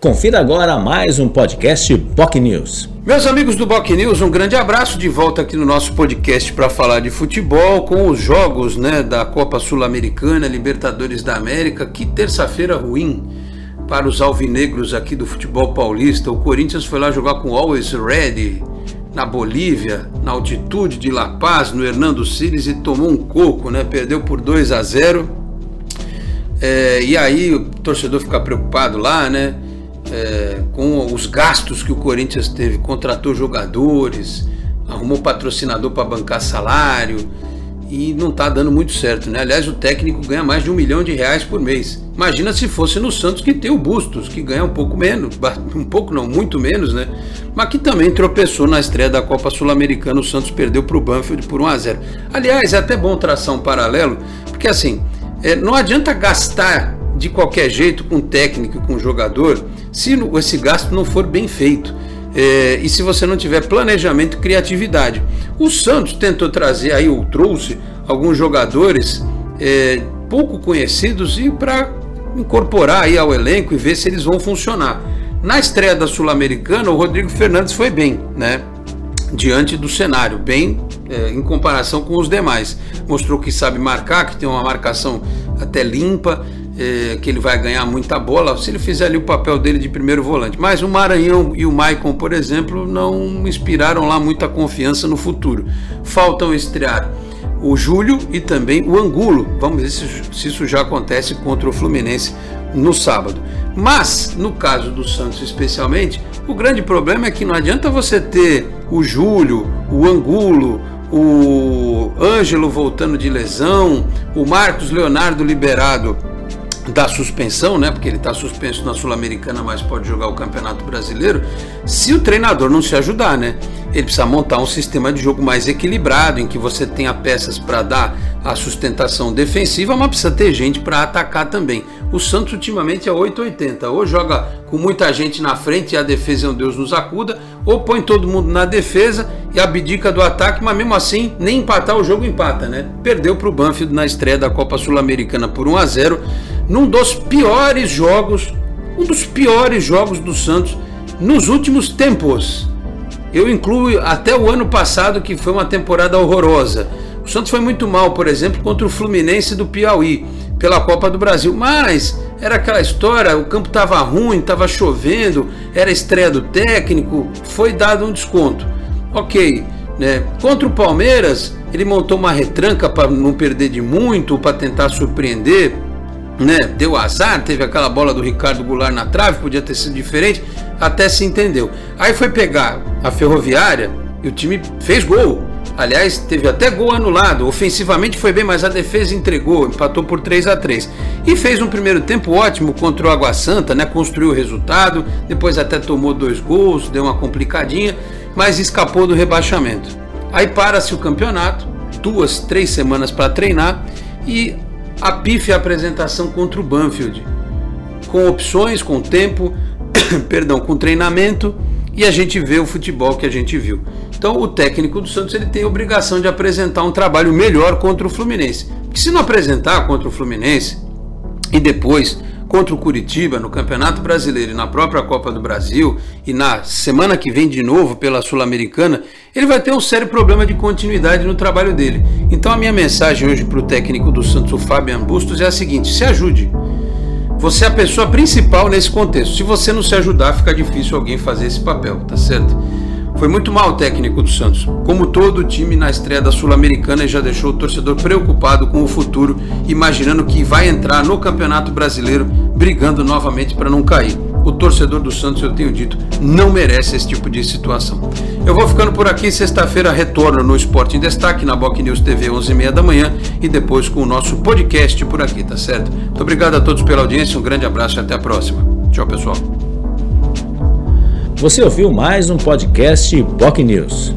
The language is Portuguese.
Confira agora mais um podcast Boc News. Meus amigos do Boc News, um grande abraço de volta aqui no nosso podcast para falar de futebol com os jogos né, da Copa Sul-Americana, Libertadores da América. Que terça-feira ruim para os alvinegros aqui do futebol paulista. O Corinthians foi lá jogar com Always Ready na Bolívia, na altitude de La Paz, no Hernando Siles e tomou um coco, né? Perdeu por 2 a 0. É, e aí o torcedor fica preocupado lá, né? É, com os gastos que o Corinthians teve, contratou jogadores, arrumou patrocinador para bancar salário e não está dando muito certo, né? Aliás, o técnico ganha mais de um milhão de reais por mês. Imagina se fosse no Santos que tem o Bustos, que ganha um pouco menos, um pouco não, muito menos, né? Mas que também tropeçou na estreia da Copa Sul-Americana, o Santos perdeu para o Banfield por 1 a 0. Aliás, é até bom traçar um paralelo, porque assim, é, não adianta gastar de qualquer jeito com técnico, com jogador, se esse gasto não for bem feito. É, e se você não tiver planejamento e criatividade. O Santos tentou trazer aí, ou trouxe, alguns jogadores é, pouco conhecidos e para incorporar aí ao elenco e ver se eles vão funcionar. Na estreia da Sul-Americana, o Rodrigo Fernandes foi bem, né? Diante do cenário, bem é, em comparação com os demais. Mostrou que sabe marcar, que tem uma marcação até limpa, é, que ele vai ganhar muita bola se ele fizer ali o papel dele de primeiro volante. Mas o Maranhão e o Maicon, por exemplo, não inspiraram lá muita confiança no futuro. Faltam estrear o Júlio e também o Angulo. Vamos ver se, se isso já acontece contra o Fluminense no sábado. Mas, no caso do Santos especialmente, o grande problema é que não adianta você ter o Júlio, o Angulo, o Ângelo voltando de lesão, o Marcos Leonardo liberado da suspensão, né? Porque ele está suspenso na Sul-Americana, mas pode jogar o Campeonato Brasileiro. Se o treinador não se ajudar, né? Ele precisa montar um sistema de jogo mais equilibrado, em que você tenha peças para dar a sustentação defensiva, mas precisa ter gente para atacar também. O Santos ultimamente é 880, ou joga com muita gente na frente e a defesa é um Deus nos acuda, ou põe todo mundo na defesa e abdica do ataque, mas mesmo assim nem empatar o jogo empata, né? Perdeu para o Banfield na estreia da Copa Sul-Americana por 1 a 0 num dos piores jogos, um dos piores jogos do Santos nos últimos tempos. Eu incluo até o ano passado, que foi uma temporada horrorosa. O Santos foi muito mal, por exemplo, contra o Fluminense do Piauí, pela Copa do Brasil. Mas era aquela história: o campo estava ruim, estava chovendo, era estreia do técnico, foi dado um desconto. Ok, né? Contra o Palmeiras, ele montou uma retranca para não perder de muito, para tentar surpreender né, deu azar, teve aquela bola do Ricardo Goulart na trave, podia ter sido diferente, até se entendeu. Aí foi pegar a Ferroviária e o time fez gol. Aliás, teve até gol anulado. Ofensivamente foi bem, mas a defesa entregou, empatou por 3 a 3 E fez um primeiro tempo ótimo contra o Água Santa, né? Construiu o resultado, depois até tomou dois gols, deu uma complicadinha, mas escapou do rebaixamento. Aí para-se o campeonato, duas, três semanas para treinar e a pífia apresentação contra o Banfield, com opções, com tempo, perdão, com treinamento e a gente vê o futebol que a gente viu. Então o técnico do Santos ele tem a obrigação de apresentar um trabalho melhor contra o Fluminense. Porque se não apresentar contra o Fluminense e depois contra o Curitiba no Campeonato Brasileiro e na própria Copa do Brasil e na semana que vem de novo pela Sul-Americana, ele vai ter um sério problema de continuidade no trabalho dele. Então a minha mensagem hoje para o técnico do Santos, o Fabian Bustos, é a seguinte: se ajude. Você é a pessoa principal nesse contexto. Se você não se ajudar, fica difícil alguém fazer esse papel, tá certo? Foi muito mal o técnico do Santos. Como todo time na estreia da Sul-Americana já deixou o torcedor preocupado com o futuro, imaginando que vai entrar no Campeonato Brasileiro brigando novamente para não cair. O torcedor do Santos, eu tenho dito, não merece esse tipo de situação. Eu vou ficando por aqui. Sexta-feira retorno no Esporte em Destaque, na Boc News TV, 11h30 da manhã, e depois com o nosso podcast por aqui, tá certo? Muito obrigado a todos pela audiência, um grande abraço e até a próxima. Tchau, pessoal. Você ouviu mais um podcast POC News.